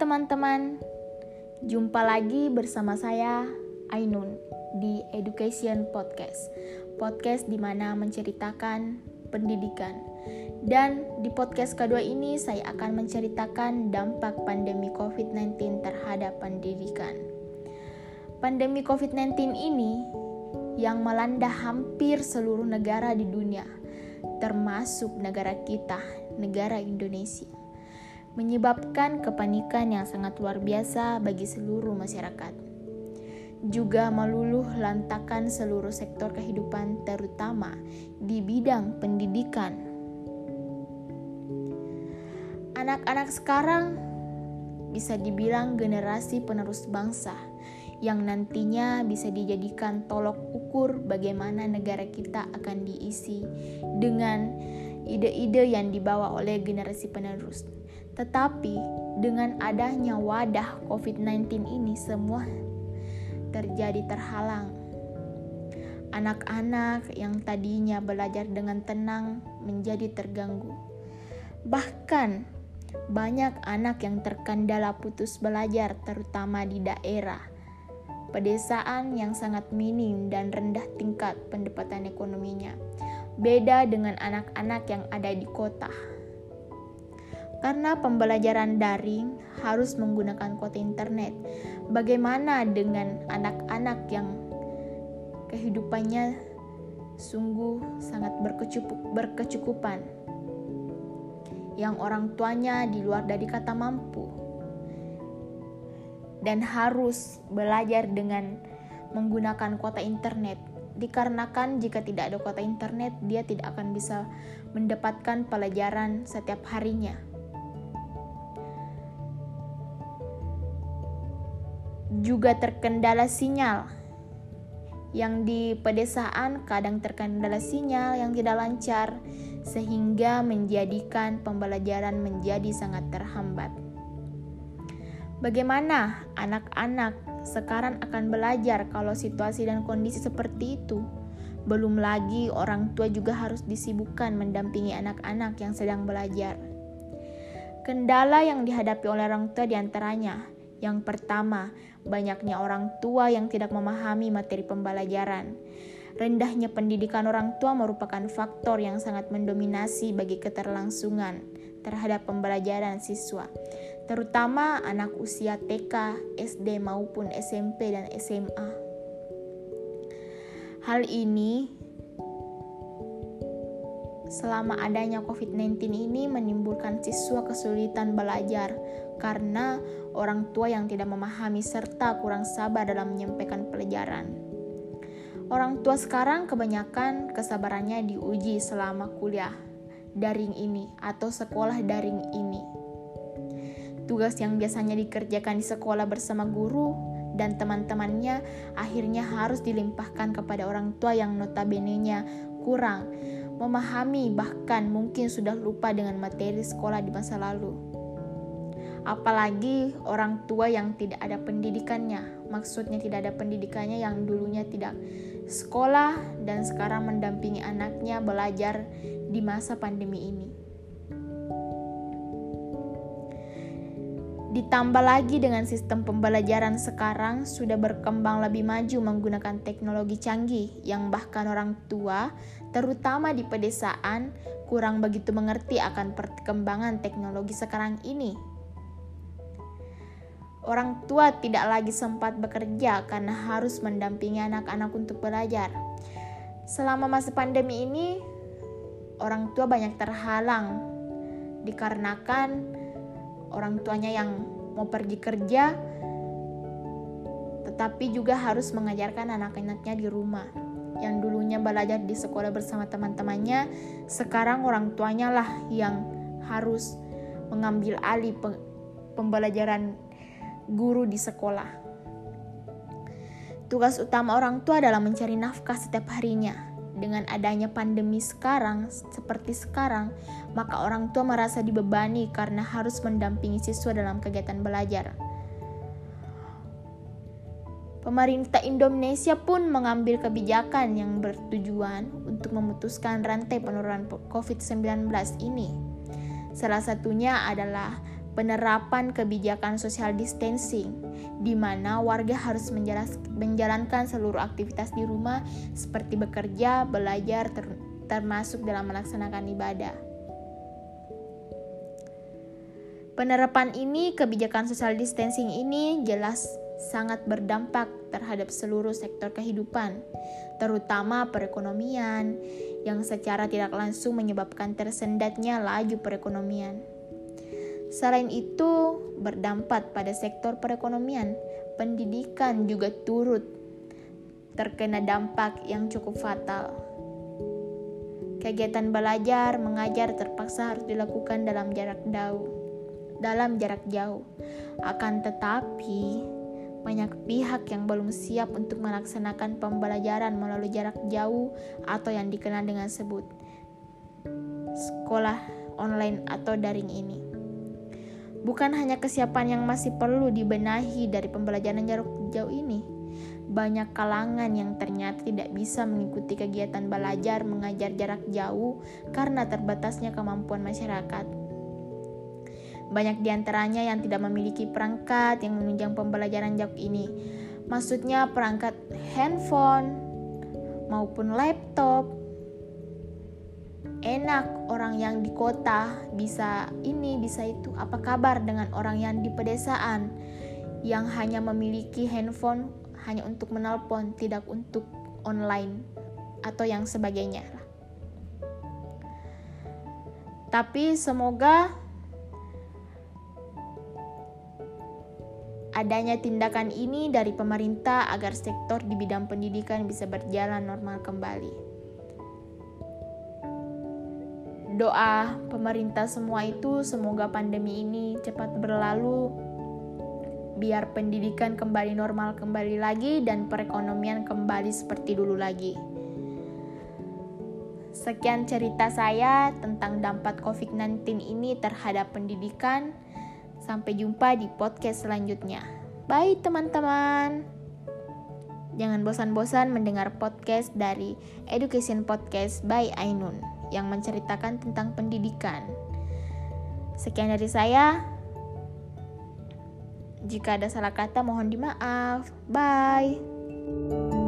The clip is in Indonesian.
teman-teman, jumpa lagi bersama saya Ainun di Education Podcast. Podcast di mana menceritakan pendidikan. Dan di podcast kedua ini saya akan menceritakan dampak pandemi COVID-19 terhadap pendidikan. Pandemi COVID-19 ini yang melanda hampir seluruh negara di dunia, termasuk negara kita, negara Indonesia menyebabkan kepanikan yang sangat luar biasa bagi seluruh masyarakat. Juga meluluh lantakan seluruh sektor kehidupan terutama di bidang pendidikan. Anak-anak sekarang bisa dibilang generasi penerus bangsa yang nantinya bisa dijadikan tolok ukur bagaimana negara kita akan diisi dengan ide-ide yang dibawa oleh generasi penerus. Tetapi dengan adanya wadah COVID-19 ini semua terjadi terhalang. Anak-anak yang tadinya belajar dengan tenang menjadi terganggu. Bahkan banyak anak yang terkendala putus belajar terutama di daerah pedesaan yang sangat minim dan rendah tingkat pendapatan ekonominya. Beda dengan anak-anak yang ada di kota. Karena pembelajaran daring harus menggunakan kuota internet. Bagaimana dengan anak-anak yang kehidupannya sungguh sangat berkecukup, berkecukupan? Yang orang tuanya di luar dari kata mampu dan harus belajar dengan menggunakan kuota internet dikarenakan jika tidak ada kuota internet dia tidak akan bisa mendapatkan pelajaran setiap harinya. Juga terkendala sinyal. Yang di pedesaan kadang terkendala sinyal yang tidak lancar, sehingga menjadikan pembelajaran menjadi sangat terhambat. Bagaimana anak-anak sekarang akan belajar kalau situasi dan kondisi seperti itu? Belum lagi orang tua juga harus disibukkan mendampingi anak-anak yang sedang belajar. Kendala yang dihadapi oleh orang tua di antaranya, yang pertama, banyaknya orang tua yang tidak memahami materi pembelajaran. Rendahnya pendidikan orang tua merupakan faktor yang sangat mendominasi bagi keterlangsungan terhadap pembelajaran siswa, terutama anak usia TK, SD maupun SMP dan SMA. Hal ini selama adanya COVID-19 ini menimbulkan siswa kesulitan belajar karena orang tua yang tidak memahami serta kurang sabar dalam menyampaikan pelajaran. Orang tua sekarang kebanyakan kesabarannya diuji selama kuliah daring ini atau sekolah daring ini. Tugas yang biasanya dikerjakan di sekolah bersama guru dan teman-temannya akhirnya harus dilimpahkan kepada orang tua yang notabene-nya kurang memahami bahkan mungkin sudah lupa dengan materi sekolah di masa lalu apalagi orang tua yang tidak ada pendidikannya. Maksudnya tidak ada pendidikannya yang dulunya tidak sekolah dan sekarang mendampingi anaknya belajar di masa pandemi ini. Ditambah lagi dengan sistem pembelajaran sekarang sudah berkembang lebih maju menggunakan teknologi canggih yang bahkan orang tua, terutama di pedesaan, kurang begitu mengerti akan perkembangan teknologi sekarang ini Orang tua tidak lagi sempat bekerja karena harus mendampingi anak-anak untuk belajar. Selama masa pandemi ini, orang tua banyak terhalang dikarenakan orang tuanya yang mau pergi kerja, tetapi juga harus mengajarkan anak-anaknya di rumah. Yang dulunya belajar di sekolah bersama teman-temannya, sekarang orang tuanya lah yang harus mengambil alih pembelajaran guru di sekolah. Tugas utama orang tua adalah mencari nafkah setiap harinya. Dengan adanya pandemi sekarang, seperti sekarang, maka orang tua merasa dibebani karena harus mendampingi siswa dalam kegiatan belajar. Pemerintah Indonesia pun mengambil kebijakan yang bertujuan untuk memutuskan rantai penurunan COVID-19 ini. Salah satunya adalah penerapan kebijakan social distancing, di mana warga harus menjalankan seluruh aktivitas di rumah seperti bekerja, belajar, ter termasuk dalam melaksanakan ibadah. Penerapan ini, kebijakan social distancing ini jelas sangat berdampak terhadap seluruh sektor kehidupan, terutama perekonomian, yang secara tidak langsung menyebabkan tersendatnya laju perekonomian. Selain itu, berdampak pada sektor perekonomian, pendidikan juga turut terkena dampak yang cukup fatal. Kegiatan belajar mengajar terpaksa harus dilakukan dalam jarak jauh. Dalam jarak jauh. Akan tetapi, banyak pihak yang belum siap untuk melaksanakan pembelajaran melalui jarak jauh atau yang dikenal dengan sebut sekolah online atau daring ini. Bukan hanya kesiapan yang masih perlu dibenahi dari pembelajaran jarak jauh ini, banyak kalangan yang ternyata tidak bisa mengikuti kegiatan belajar mengajar jarak jauh karena terbatasnya kemampuan masyarakat. Banyak di antaranya yang tidak memiliki perangkat yang menunjang pembelajaran jarak ini. Maksudnya perangkat handphone maupun laptop. Enak orang yang di kota bisa ini bisa itu. Apa kabar dengan orang yang di pedesaan yang hanya memiliki handphone hanya untuk menelpon, tidak untuk online atau yang sebagainya. Tapi semoga adanya tindakan ini dari pemerintah agar sektor di bidang pendidikan bisa berjalan normal kembali. Doa pemerintah semua itu semoga pandemi ini cepat berlalu biar pendidikan kembali normal kembali lagi dan perekonomian kembali seperti dulu lagi. Sekian cerita saya tentang dampak COVID-19 ini terhadap pendidikan. Sampai jumpa di podcast selanjutnya. Bye teman-teman. Jangan bosan-bosan mendengar podcast dari Education Podcast by Ainun yang menceritakan tentang pendidikan. Sekian dari saya. Jika ada salah kata mohon dimaaf. Bye.